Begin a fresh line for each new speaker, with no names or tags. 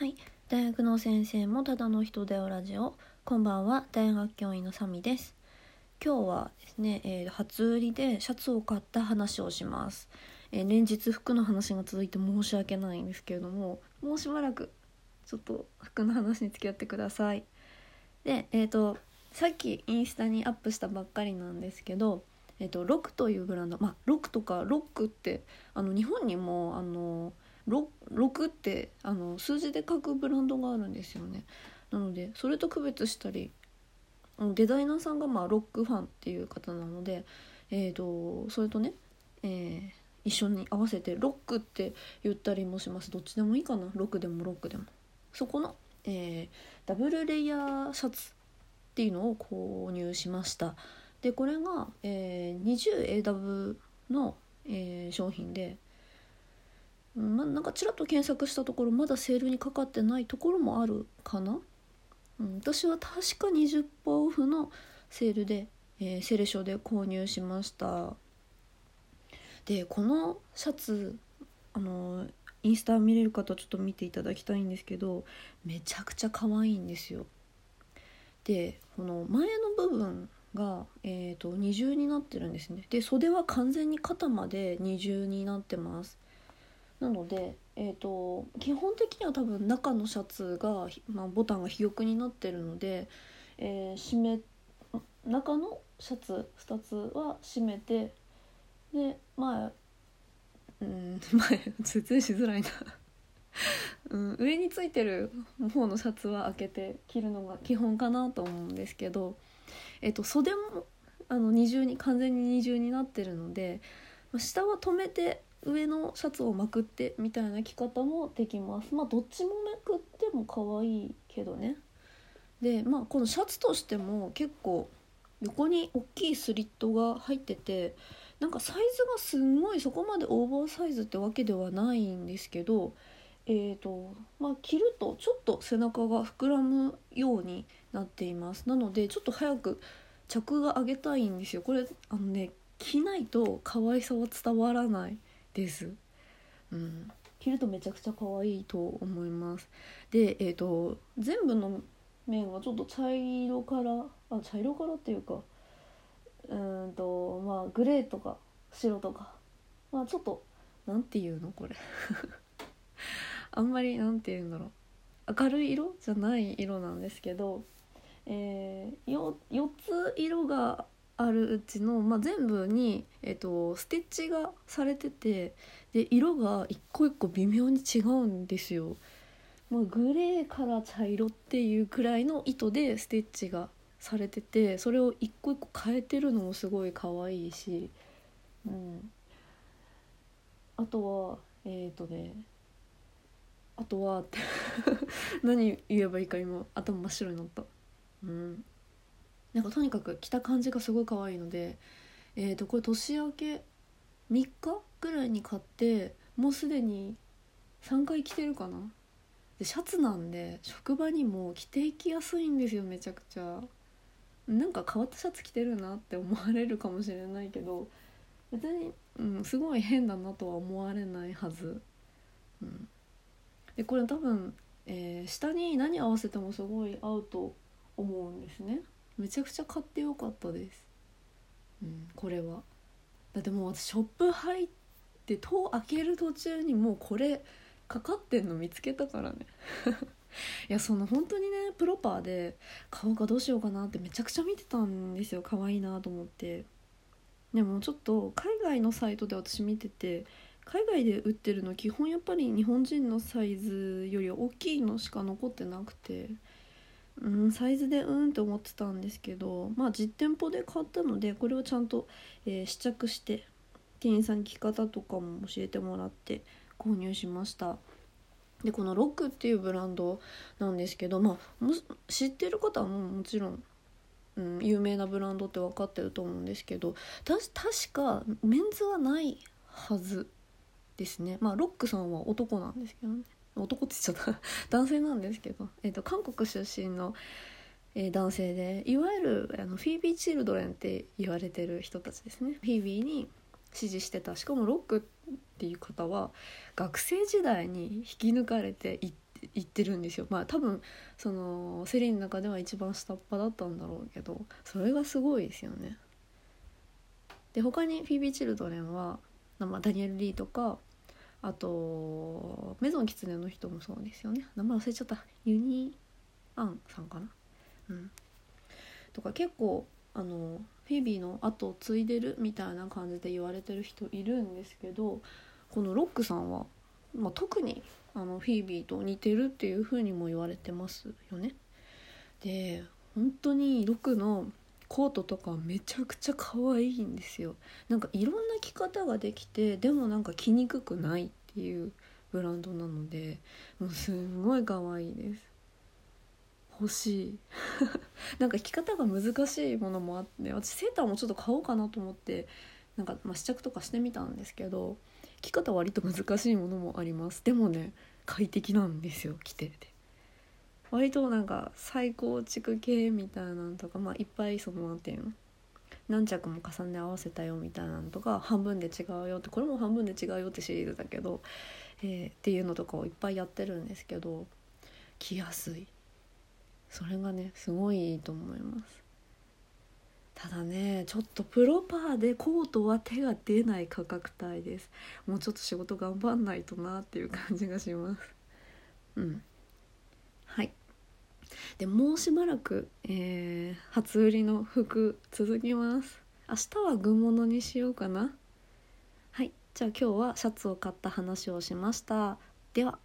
はい、大学の先生もただの人だよラジオ。こんばんは、大学教員のサミです。今日はですね、えー初売りでシャツを買った話をします。えー連日服の話が続いて申し訳ないんですけれども、もうしばらくちょっと服の話に付き合ってください。で、えっ、とさっきインスタにアップしたばっかりなんですけど、えっ、とロクというブランド、まあロクとかロックってあの日本にもあの6ってあの数字で書くブランドがあるんですよね。なのでそれと区別したりデザイナーさんがまあロックファンっていう方なので、えー、とそれとね、えー一緒に合わせてロックって言ったりもします。どっちでもいいかな。ロックでもロックでも。そこの、えーダブルレイヤーシャツっていうのを購入しました。でこれが、えー 20AW の、えー商品でまあ、なんかちらっと検索したところまだセールにかかってないところもあるかな、うん、私は確か20%オフのセールで、えーセレショで購入しました。でこのシャツあのインスタ見れる方ちょっと見ていただきたいんですけどめちゃくちゃ可愛いんですよ。でこの前の部分が、えー、と二重になってるんですね。で袖は完全に肩まで二重になってます。なので、えー、と基本的には多分中のシャツが、まあ、ボタンが肥沃になってるので、えー締め中のシャツ2つは閉めてで前うん前説明しづらいな、うん、上についてる方のシャツは開けて着るのが基本かなと思うんですけど、えー、と袖もあの二重に完全に二重になってるので下は止めて上のシャツをまくってみたいな着方もできます。まあどっちもめくっても可愛いけどね。でまあこのシャツとしても結構横に大きいスリットが入っててなんかサイズがすんごいそこまでオーバーサイズってわけではないんですけどえーとまあ、着るとちょっと背中が膨らむようになっています。なのでちょっと早く着が上げたいんですよ。これあのね着ないと可愛さは伝わらない。です、うん、着るとめちゃくちゃ可愛いと思います。でえっ、と全部の面はちょっと茶色からあ茶色からっていうかうんとまあグレーとか白とか。まあちょっとなんていうのこれ。あんまりなんて言うんだろう。明るい色？じゃない色なんですけど、えー、4つ色があるうちの、まあ、全部に、えっとステッチがされててで色が一個一個微妙に違うんですよ。まあ、グレーから茶色っていうくらいの糸でステッチがされててそれを一個一個変えてるのもすごい可愛いし、うん、あとはえっ、とねあとは 何言えばいいか今頭真っ白になった。うん。なんかとにかく着た感じがすごい可愛いのでえー、とこれ年明け3日ぐらいに買ってもうすでに3回着てるかな？でシャツなんで職場にも着ていきやすいんですよめちゃくちゃ。なんか変わったシャツ着てるなって思われるかもしれないけど別に、うん、すごい変だなとは思われないはず、うん、でこれ多分、えー下に何合わせてもすごい合うと思うんですね。めちゃくちゃ買ってよかったです、うん、これは。だってもう私ショップ入って戸を開ける途中にもうこれかかってんの見つけたからね。いやその本当にねプロパーで買おうかどうしようかなってめちゃくちゃ見てたんですよ。可愛いなと思って。でもちょっと海外のサイトで私見てて海外で売ってるの基本やっぱり日本人のサイズより大きいのしか残ってなくて。うんサイズでうんって思ってたんですけどまあ実店舗で買ったのでこれをちゃんと、えー試着して店員さんに着方とかも教えてもらって購入しました。でこのロックっていうブランドなんですけどまあも知ってる方はももちろん、うん、有名なブランドって分かってると思うんですけどた確かメンズはないはずですね。まあロックさんは男なんですけどね。男って言っちゃった。男性なんですけど、えっと韓国出身の、えー男性でいわゆるあのフィービー・チルドレンって言われてる人たちですね。フィービーに支持してた。しかもロックっていう方は学生時代に引き抜かれてい言ってるんですよ。まあ多分そのセリーの中では一番下っ端だったんだろうけどそれがすごいですよね。で他にフィービー・チルドレンは、まあ、ダニエル・リーとかあとメゾン・キツネの人もそうですよね。名前忘れちゃった。ユニ・アンさんかな？うん。とか結構あのフィービーの後を継いでるみたいな感じで言われてる人いるんですけどこのロックさんは、まあ、特にあのフィービーと似てるっていう風にも言われてますよね。で本当にロックのコートとかめちゃくちゃ可愛いんですよ。なんかいろんな着方ができてでもなんか着にくくないっていうブランドなのでもうすんごい可愛いです。欲しい。なんか着方が難しいものもあって私セーターもちょっと買おうかなと思ってなんか、ま、試着とかしてみたんですけど着方割と難しいものもあります。でもね快適なんですよ着てて。割となんか再構築系みたいなのとか、まあ、いっぱいその何ていうの何着も重ね合わせたよみたいなのとか半分で違うよってこれも半分で違うよってシリーズだけど、えー、っていうのとかをいっぱいやってるんですけど着やすい。それがねすごいいいと思います。ただねちょっとプロパーでコートは手が出ない価格帯です。もうちょっと仕事頑張んないとなっていう感じがします。うん。でもうしばらく、えー、初売りの服続きます。明日は具物にしようかな。はい。じゃあ今日はシャツを買った話をしました。では。